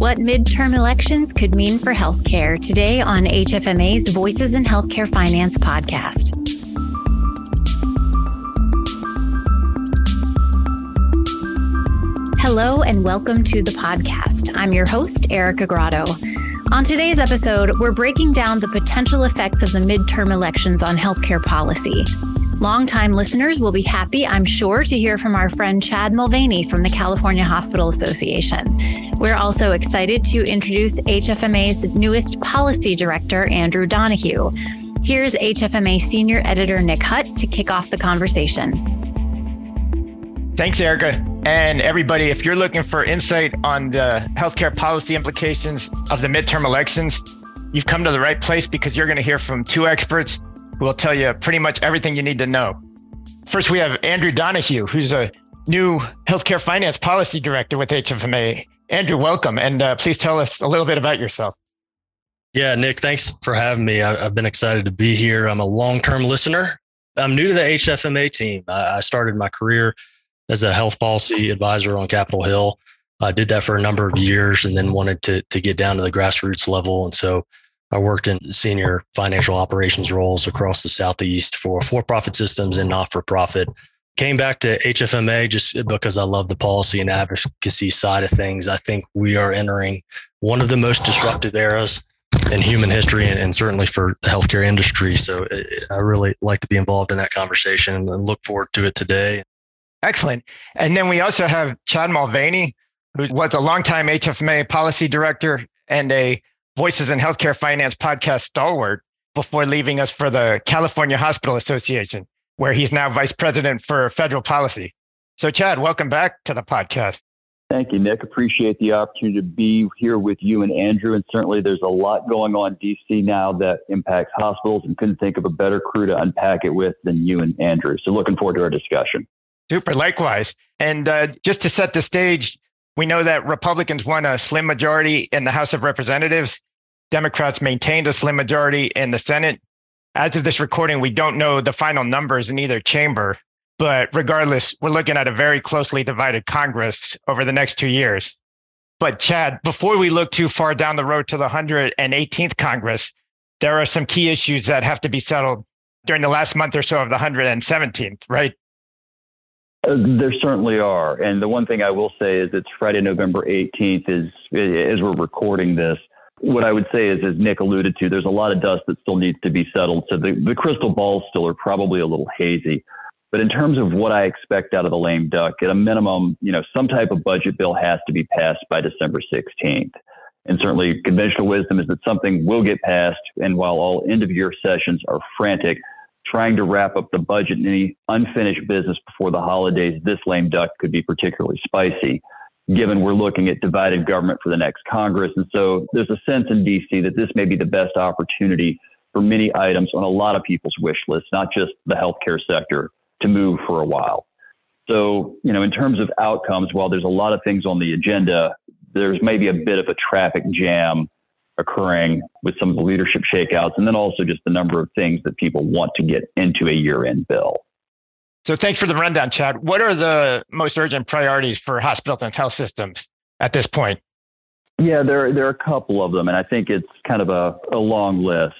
what midterm elections could mean for healthcare today on HFMA's Voices in Healthcare Finance podcast. Hello, and welcome to the podcast. I'm your host, Erica Grotto. On today's episode, we're breaking down the potential effects of the midterm elections on healthcare policy. Longtime listeners will be happy, I'm sure, to hear from our friend Chad Mulvany from the California Hospital Association. We're also excited to introduce HFMA's newest policy director, Andrew Donahue. Here's HFMA senior editor Nick Hut to kick off the conversation. Thanks, Erica. And everybody, if you're looking for insight on the healthcare policy implications of the midterm elections, you've come to the right place because you're going to hear from two experts will tell you pretty much everything you need to know. First, we have Andrew Donahue, who's a new healthcare finance policy director with HFMA. Andrew, welcome. And uh, please tell us a little bit about yourself. Yeah, Nick, thanks for having me. I, have been excited to be here. I'm a long term listener. I'm new to the HFMA team. I, I started my career as a health policy advisor on Capitol Hill. I did that for a number of years and then wanted to, to get down to the grassroots level. And so I worked in senior financial operations roles across the Southeast for for profit systems and not for profit. Came back to HFMA just because I love the policy and advocacy side of things. I think we are entering one of the most disruptive eras in human history and, and certainly for the healthcare industry. So uh, I really like to be involved in that conversation and look forward to it today. Excellent. And then we also have Chad Mulvany, who was a longtime HFMA policy director and a Voices in Healthcare Finance podcast stalwart before leaving us for the California Hospital Association, where he's now vice president for federal policy. So, Chad, welcome back to the podcast. Thank you, Nick. Appreciate the opportunity to be here with you and Andrew. And certainly there's a lot going on in DC now that impacts hospitals and couldn't think of a better crew to unpack it with than you and Andrew. So looking forward to our discussion. Super, likewise. And uh, just to set the stage, we know that Republicans won a slim majority in the House of Representatives. Democrats maintained a slim majority in the Senate. As of this recording, we don't know the final numbers in either chamber. But regardless, we're looking at a very closely divided Congress over the next two years. But Chad, before we look too far down the road to the 118th Congress, there are some key issues that have to be settled during the last month or so of the 117th, right? Uh, there certainly are. And the one thing I will say is it's Friday, November 18th, is as we're recording this. What I would say is, as Nick alluded to, there's a lot of dust that still needs to be settled. So the, the crystal balls still are probably a little hazy. But in terms of what I expect out of the lame duck, at a minimum, you know, some type of budget bill has to be passed by December 16th. And certainly conventional wisdom is that something will get passed. And while all end of year sessions are frantic, trying to wrap up the budget and any unfinished business before the holidays, this lame duck could be particularly spicy, given we're looking at divided government for the next Congress. And so there's a sense in DC that this may be the best opportunity for many items on a lot of people's wish lists, not just the healthcare sector, to move for a while. So, you know, in terms of outcomes, while there's a lot of things on the agenda, there's maybe a bit of a traffic jam occurring with some of the leadership shakeouts, and then also just the number of things that people want to get into a year end bill. So, thanks for the rundown, Chad. What are the most urgent priorities for hospitals and health systems at this point? Yeah, there, there are a couple of them, and I think it's kind of a, a long list.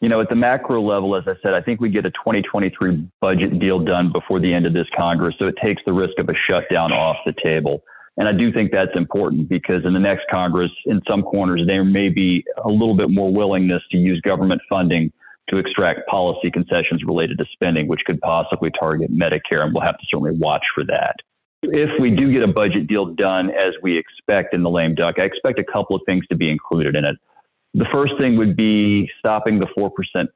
You know, at the macro level, as I said, I think we get a 2023 budget deal done before the end of this Congress, so it takes the risk of a shutdown off the table. And I do think that's important because in the next Congress, in some corners, there may be a little bit more willingness to use government funding to extract policy concessions related to spending, which could possibly target Medicare. And we'll have to certainly watch for that. If we do get a budget deal done as we expect in the lame duck, I expect a couple of things to be included in it. The first thing would be stopping the 4%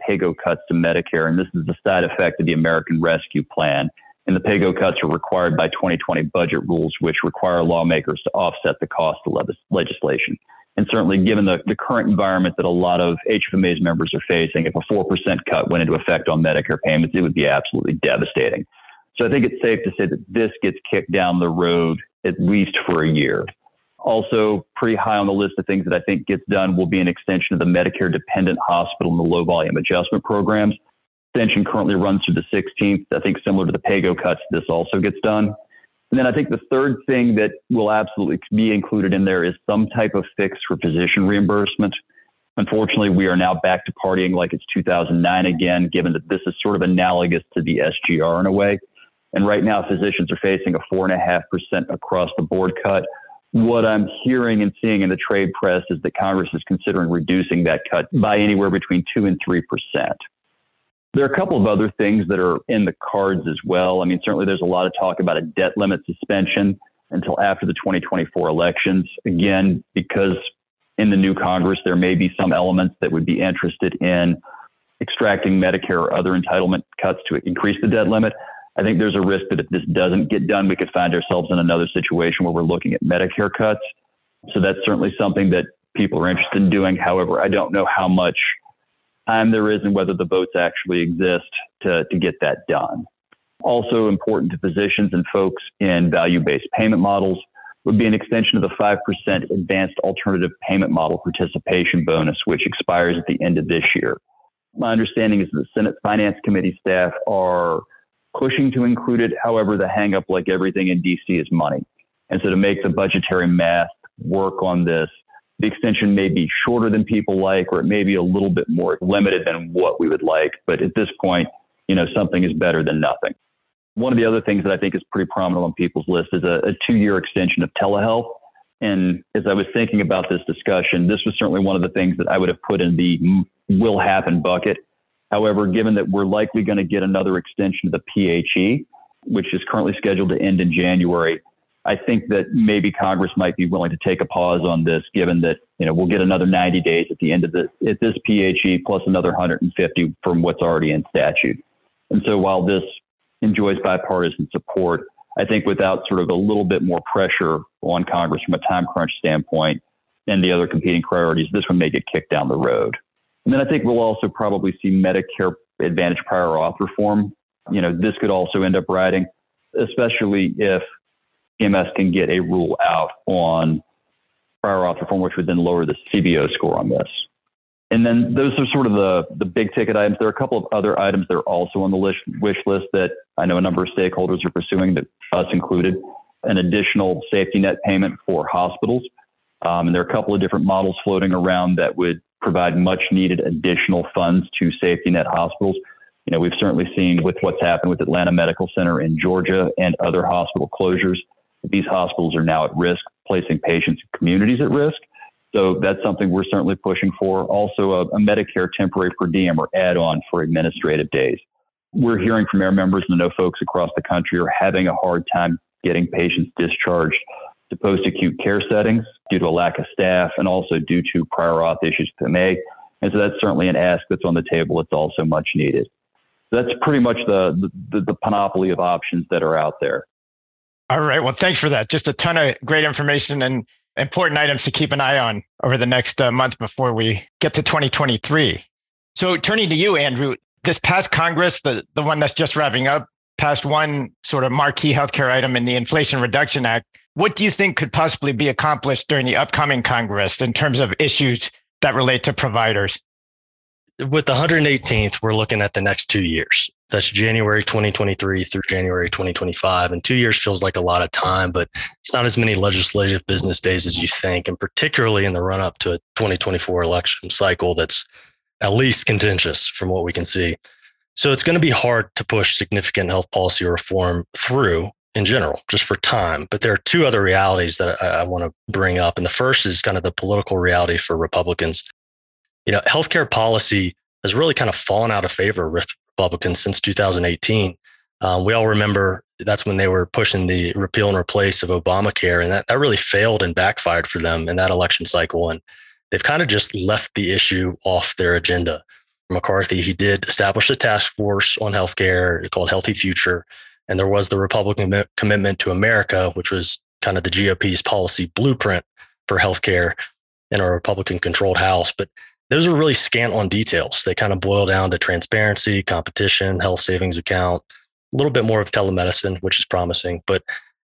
PAYGO cuts to Medicare. And this is the side effect of the American Rescue Plan and the PAYGO cuts are required by 2020 budget rules, which require lawmakers to offset the cost of legislation. And certainly, given the, the current environment that a lot of HFMA's members are facing, if a 4% cut went into effect on Medicare payments, it would be absolutely devastating. So I think it's safe to say that this gets kicked down the road at least for a year. Also, pretty high on the list of things that I think gets done will be an extension of the Medicare dependent hospital and the low volume adjustment programs extension currently runs through the 16th. I think similar to the PAYGO cuts, this also gets done. And then I think the third thing that will absolutely be included in there is some type of fix for physician reimbursement. Unfortunately, we are now back to partying like it's 2009 again, given that this is sort of analogous to the SGR in a way. And right now, physicians are facing a 4.5% across the board cut. What I'm hearing and seeing in the trade press is that Congress is considering reducing that cut by anywhere between 2 and 3%. There are a couple of other things that are in the cards as well. I mean, certainly there's a lot of talk about a debt limit suspension until after the 2024 elections. Again, because in the new Congress, there may be some elements that would be interested in extracting Medicare or other entitlement cuts to increase the debt limit. I think there's a risk that if this doesn't get done, we could find ourselves in another situation where we're looking at Medicare cuts. So that's certainly something that people are interested in doing. However, I don't know how much time there is and whether the votes actually exist to, to get that done. Also important to physicians and folks in value-based payment models would be an extension of the 5% advanced alternative payment model participation bonus, which expires at the end of this year. My understanding is that the Senate Finance Committee staff are pushing to include it. However, the hangup, like everything in DC, is money. And so to make the budgetary math work on this, the extension may be shorter than people like, or it may be a little bit more limited than what we would like. But at this point, you know, something is better than nothing. One of the other things that I think is pretty prominent on people's list is a, a two year extension of telehealth. And as I was thinking about this discussion, this was certainly one of the things that I would have put in the will happen bucket. However, given that we're likely going to get another extension of the PHE, which is currently scheduled to end in January, I think that maybe Congress might be willing to take a pause on this, given that you know we'll get another 90 days at the end of the at this PHE plus another 150 from what's already in statute. And so while this enjoys bipartisan support, I think without sort of a little bit more pressure on Congress from a time crunch standpoint and the other competing priorities, this one may get kicked down the road. And then I think we'll also probably see Medicare Advantage prior auth reform. You know, this could also end up riding, especially if CMS can get a rule out on prior auth reform, which would then lower the CBO score on this. And then those are sort of the, the big ticket items. There are a couple of other items that are also on the list, wish list that I know a number of stakeholders are pursuing, that us included. An additional safety net payment for hospitals. Um, and there are a couple of different models floating around that would provide much needed additional funds to safety net hospitals. You know, we've certainly seen with what's happened with Atlanta Medical Center in Georgia and other hospital closures these hospitals are now at risk, placing patients and communities at risk. So that's something we're certainly pushing for. Also, a, a Medicare temporary per diem or add on for administrative days. We're hearing from our members and know folks across the country are having a hard time getting patients discharged to post acute care settings due to a lack of staff and also due to prior auth issues with MA. And so that's certainly an ask that's on the table. It's also much needed. So that's pretty much the, the, the panoply of options that are out there. All right. Well, thanks for that. Just a ton of great information and important items to keep an eye on over the next uh, month before we get to 2023. So, turning to you, Andrew, this past Congress, the, the one that's just wrapping up, passed one sort of marquee healthcare item in the Inflation Reduction Act. What do you think could possibly be accomplished during the upcoming Congress in terms of issues that relate to providers? With the 118th, we're looking at the next two years. That's January 2023 through January 2025. And two years feels like a lot of time, but it's not as many legislative business days as you think. And particularly in the run up to a 2024 election cycle that's at least contentious from what we can see. So it's going to be hard to push significant health policy reform through in general, just for time. But there are two other realities that I, I want to bring up. And the first is kind of the political reality for Republicans. You know, healthcare policy has really kind of fallen out of favor with Republicans since 2018. Um, we all remember that's when they were pushing the repeal and replace of Obamacare, and that, that really failed and backfired for them in that election cycle. And they've kind of just left the issue off their agenda. McCarthy, he did establish a task force on healthcare called Healthy Future. And there was the Republican commitment to America, which was kind of the GOP's policy blueprint for healthcare in a Republican controlled House. But those are really scant on details. They kind of boil down to transparency, competition, health savings account, a little bit more of telemedicine, which is promising. But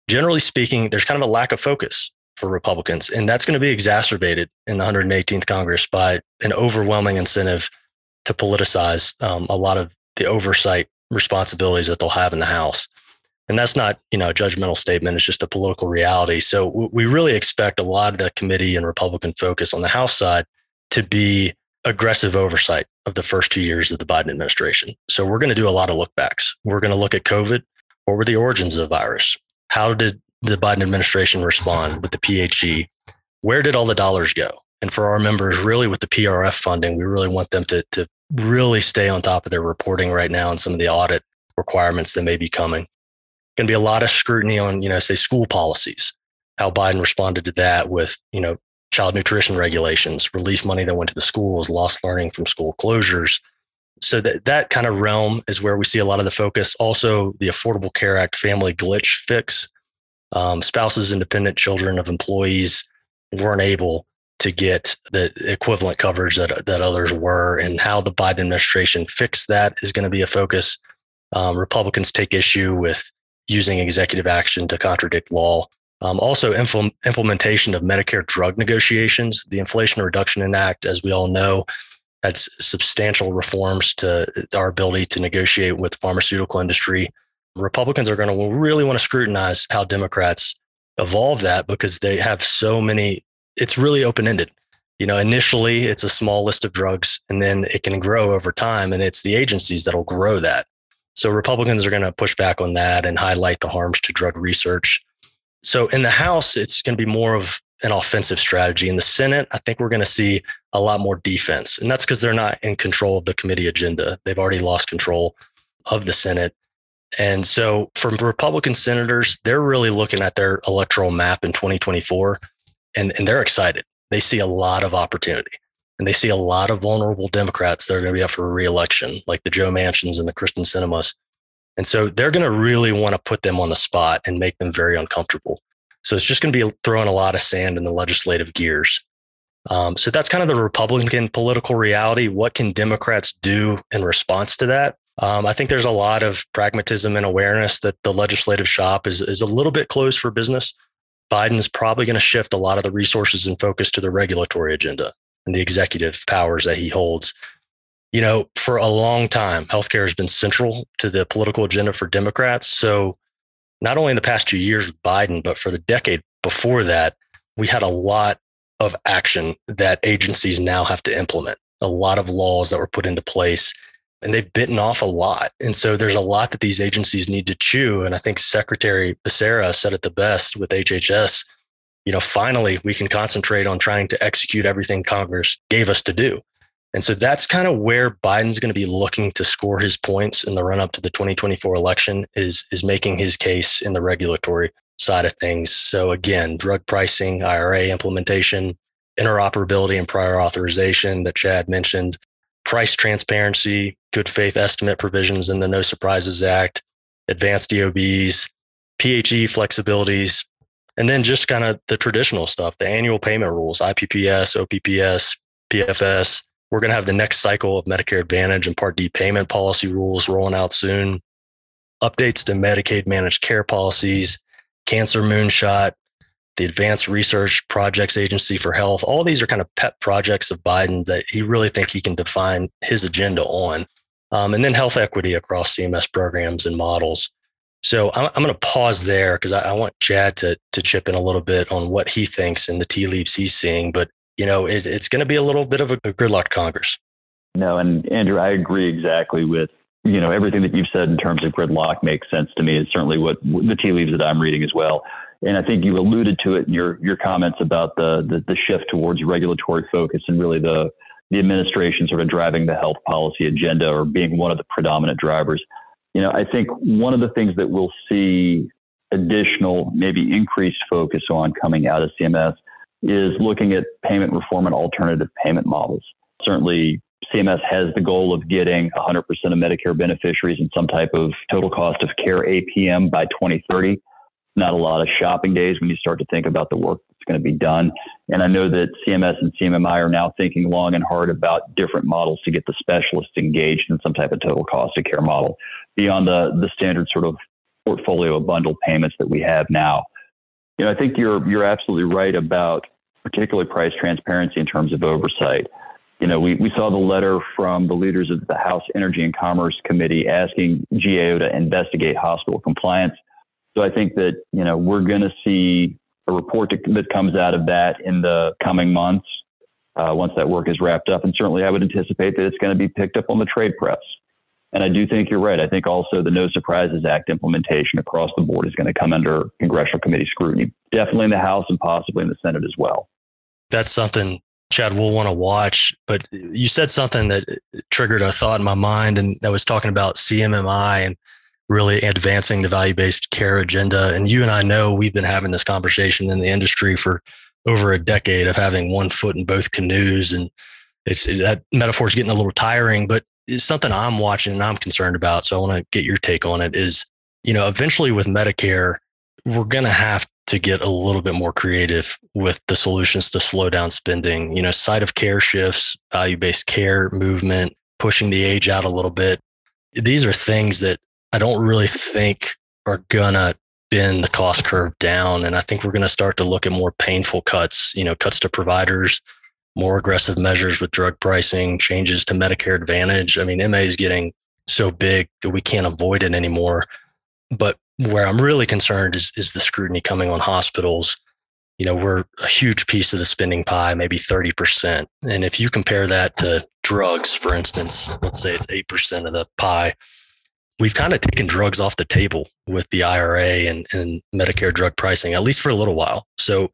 generally speaking, there's kind of a lack of focus for Republicans. And that's going to be exacerbated in the 118th Congress by an overwhelming incentive to politicize um, a lot of the oversight responsibilities that they'll have in the House. And that's not, you know, a judgmental statement. It's just a political reality. So we really expect a lot of the committee and Republican focus on the House side to be aggressive oversight of the first two years of the Biden administration. So we're going to do a lot of lookbacks. We're going to look at COVID. What were the origins of the virus? How did the Biden administration respond with the PHE? Where did all the dollars go? And for our members, really with the PRF funding, we really want them to, to really stay on top of their reporting right now and some of the audit requirements that may be coming. Going to be a lot of scrutiny on, you know, say school policies, how Biden responded to that with, you know, child nutrition regulations, relief money that went to the schools, lost learning from school closures. So that that kind of realm is where we see a lot of the focus. Also, the Affordable Care Act family glitch fix. Um, spouses, independent children of employees weren't able to get the equivalent coverage that that others were, and how the Biden administration fixed that is going to be a focus. Um, Republicans take issue with using executive action to contradict law. Um, also, impl- implementation of Medicare drug negotiations. The Inflation Reduction Act, as we all know, that's substantial reforms to our ability to negotiate with the pharmaceutical industry. Republicans are going to really want to scrutinize how Democrats evolve that because they have so many. It's really open ended. You know, initially it's a small list of drugs, and then it can grow over time, and it's the agencies that'll grow that. So Republicans are going to push back on that and highlight the harms to drug research. So in the House, it's going to be more of an offensive strategy. In the Senate, I think we're going to see a lot more defense. And that's because they're not in control of the committee agenda. They've already lost control of the Senate. And so from Republican senators, they're really looking at their electoral map in 2024 and, and they're excited. They see a lot of opportunity and they see a lot of vulnerable Democrats that are going to be up for reelection, like the Joe Manchins and the Kyrsten Sinemas. And so they're going to really want to put them on the spot and make them very uncomfortable. So it's just going to be throwing a lot of sand in the legislative gears. Um, so that's kind of the Republican political reality. What can Democrats do in response to that? Um, I think there's a lot of pragmatism and awareness that the legislative shop is, is a little bit closed for business. Biden's probably going to shift a lot of the resources and focus to the regulatory agenda and the executive powers that he holds you know, for a long time, healthcare has been central to the political agenda for Democrats. So, not only in the past two years with Biden, but for the decade before that, we had a lot of action that agencies now have to implement, a lot of laws that were put into place, and they've bitten off a lot. And so, there's a lot that these agencies need to chew. And I think Secretary Becerra said it the best with HHS. You know, finally, we can concentrate on trying to execute everything Congress gave us to do. And so that's kind of where Biden's going to be looking to score his points in the run up to the 2024 election is, is making his case in the regulatory side of things. So again, drug pricing, IRA implementation, interoperability and prior authorization that Chad mentioned, price transparency, good faith estimate provisions in the No Surprises Act, advanced EOBs, PHE flexibilities, and then just kind of the traditional stuff, the annual payment rules, IPPS, OPPS, PFS, we're going to have the next cycle of Medicare Advantage and Part D payment policy rules rolling out soon, updates to Medicaid managed care policies, cancer moonshot, the Advanced Research Projects Agency for Health. All these are kind of pet projects of Biden that he really think he can define his agenda on. Um, and then health equity across CMS programs and models. So I'm, I'm going to pause there because I, I, want Chad to to chip in a little bit on what he thinks and the tea leaves he's seeing. But you know, it, it's going to be a little bit of a, gridlock Congress. No, and Andrew, I agree exactly with you know everything that you've said in terms of gridlock makes sense to me. It's certainly what the tea leaves that I'm reading as well. And I think you alluded to it in your your comments about the the, the shift towards regulatory focus and really the the administration sort of driving the health policy agenda or being one of the predominant drivers. You know, I think one of the things that we'll see additional, maybe increased focus on coming out of CMS is looking at payment reform and alternative payment models. Certainly, CMS has the goal of getting 100% of Medicare beneficiaries in some type of total cost of care APM by 2030. Not a lot of shopping days when you start to think about the work that's going to be done. And I know that CMS and CMMI are now thinking long and hard about different models to get the specialists engaged in some type of total cost of care model beyond the, the standard sort of portfolio of bundle payments that we have now. You know, I think you're you're absolutely right about particularly price transparency in terms of oversight. You know, we, we saw the letter from the leaders of the House Energy and Commerce Committee asking GAO to investigate hospital compliance. So I think that, you know, we're going to see a report that comes out of that in the coming months uh, once that work is wrapped up. And certainly I would anticipate that it's going to be picked up on the trade press. And I do think you're right. I think also the No Surprises Act implementation across the board is going to come under congressional committee scrutiny, definitely in the House and possibly in the Senate as well. That's something Chad will want to watch. But you said something that uh, triggered a thought in my mind, and that was talking about CMMI and really advancing the value based care agenda. And you and I know we've been having this conversation in the industry for over a decade of having one foot in both canoes. And it's that metaphor is getting a little tiring, but it's something I'm watching and I'm concerned about. So I want to get your take on it is, you know, eventually with Medicare, we're going to have to get a little bit more creative with the solutions to slow down spending, you know, site of care shifts, value based care movement, pushing the age out a little bit. These are things that I don't really think are to bend the cost curve down. And I think we're to start to look at more painful cuts, you know, cuts to providers, more aggressive measures with drug pricing, changes to Medicare Advantage. I mean, MA is getting so big that we can't avoid it anymore. But where I'm really concerned is, is the scrutiny coming on hospitals. You know, we're a huge piece of the spending pie, maybe 30%. And if you compare that to drugs, for instance, let's say it's 8% of the pie, we've kind of taken drugs off the table with the IRA and, and Medicare drug pricing, at least for a little while. So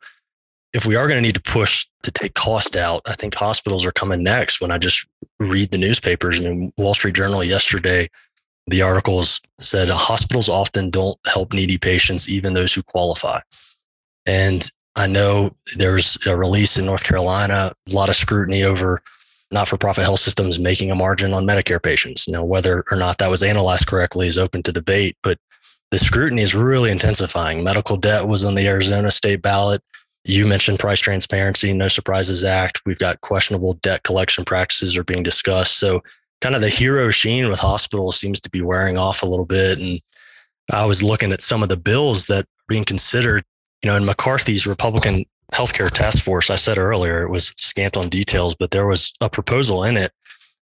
if we are going to need to push to take cost out, I think hospitals are coming next. When I just read the newspapers and in Wall Street Journal yesterday, the articles said hospitals often don't help needy patients, even those who qualify. And I know there's a release in North Carolina, a lot of scrutiny over not for profit health systems making a margin on Medicare patients. Now, whether or not that was analyzed correctly is open to debate, but the scrutiny is really intensifying. Medical debt was on the Arizona state ballot. You mentioned price transparency, No Surprises Act. We've got questionable debt collection practices are being discussed. So, kind of the hero sheen with hospitals seems to be wearing off a little bit. And I was looking at some of the bills that are being considered. You know, in McCarthy's Republican healthcare task force, I said earlier, it was scant on details, but there was a proposal in it.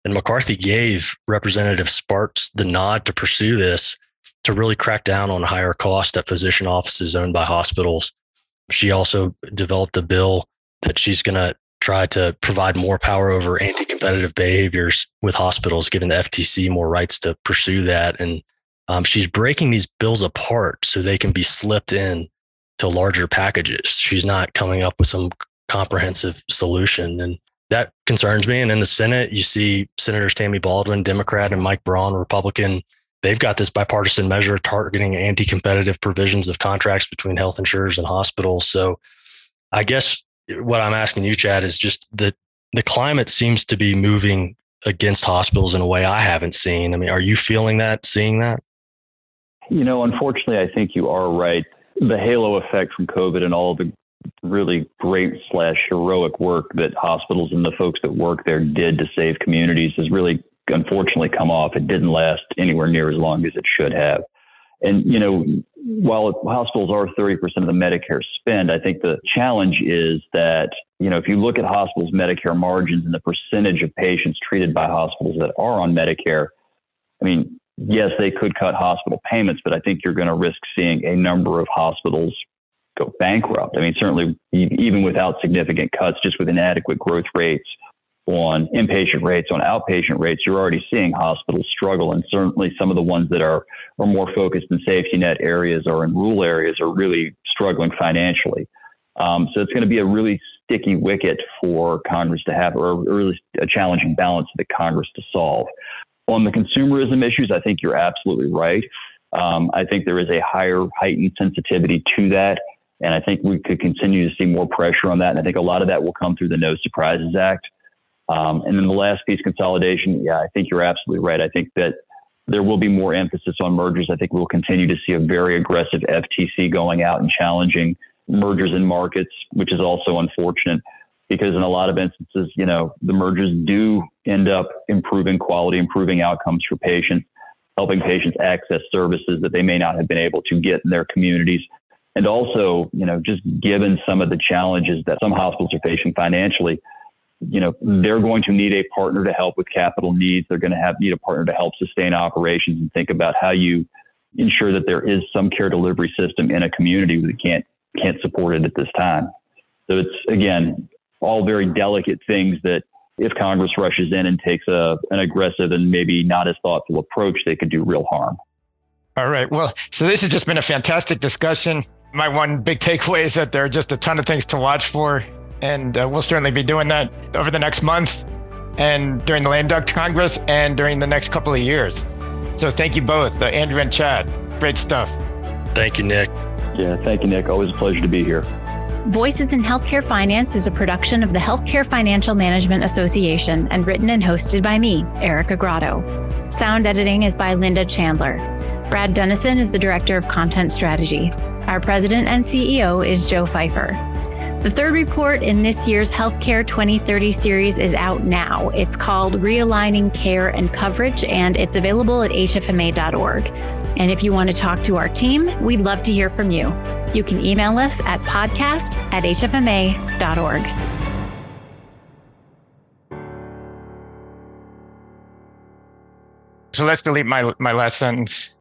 And McCarthy gave Representative Spartz the nod to pursue this to really crack down on higher cost at physician offices owned by hospitals. She also developed a bill that she's going to try to provide more power over anti competitive behaviors with hospitals, giving the FTC more rights to pursue that. And um, she's breaking these bills apart so they can be slipped in to larger packages. She's not coming up with some comprehensive solution. And that concerns me. And in the Senate, you see Senators Tammy Baldwin, Democrat, and Mike Braun, Republican. They've got this bipartisan measure targeting anti competitive provisions of contracts between health insurers and hospitals. So I guess what I'm asking you, Chad, is just that the climate seems to be moving against hospitals in a way I haven't seen. I mean, are you feeling that, seeing that? You know, unfortunately, I think you are right the halo effect from COVID and all the really great slash heroic work that hospitals and the folks that work there did to save communities has really unfortunately come off. It didn't last anywhere near as long as it should have. And, you know, while hospitals are 30% of the Medicare spend, I think the challenge is that, you know, if you look at hospitals' Medicare margins and the percentage of patients treated by hospitals that are on Medicare, I mean, yes, they could cut hospital payments, but I think you're going to risk seeing a number of hospitals go bankrupt. I mean, certainly, even without significant cuts, just with inadequate growth rates on inpatient rates, on outpatient rates, you're already seeing hospitals struggle. And certainly, some of the ones that are, are more focused in safety net areas or in rural areas are really struggling financially. Um, so it's going to be a really sticky wicket for Congress to have, or really a challenging balance the Congress to solve. On the consumerism issues, I think you're absolutely right. Um, I think there is a higher heightened sensitivity to that. And I think we could continue to see more pressure on that. And I think a lot of that will come through the No Surprises Act. Um, and then the last piece, consolidation. Yeah, I think you're absolutely right. I think that there will be more emphasis on mergers. I think we'll continue to see a very aggressive FTC going out and challenging mergers in markets, which is also unfortunate because in a lot of instances, you know, the mergers do end up improving quality, improving outcomes for patients, helping patients access services that they may not have been able to get in their communities. And also, you know, just given some of the challenges that some hospitals are facing financially, you know, mm-hmm. they're going to need a partner to help with capital needs. They're going to have need a partner to help sustain operations and think about how you ensure that there is some care delivery system in a community that can't can't support it at this time. So it's again all very delicate things that if Congress rushes in and takes a an aggressive and maybe not as thoughtful approach, they could do real harm. All right. Well, so this has just been a fantastic discussion. My one big takeaway is that there are just a ton of things to watch for, and uh, we'll certainly be doing that over the next month and during the lame duck Congress and during the next couple of years. So thank you both, uh, Andrew and Chad. Great stuff. Thank you, Nick. Yeah, thank you, Nick. Always a pleasure to be here. Voices in Healthcare Finance is a production of the Healthcare Financial Management Association and written and hosted by me, Erica Grotto. Sound editing is by Linda Chandler. Brad Dennison is the Director of Content Strategy. Our President and CEO is Joe Fifer. The third report in this year's Healthcare 2030 series is out now. It's called Realigning Care and Coverage, and it's available at hfma.org. And if you want to talk to our team, we'd love to hear from you. You can email us at podcast at hfma.org. So let's delete my my last sentence.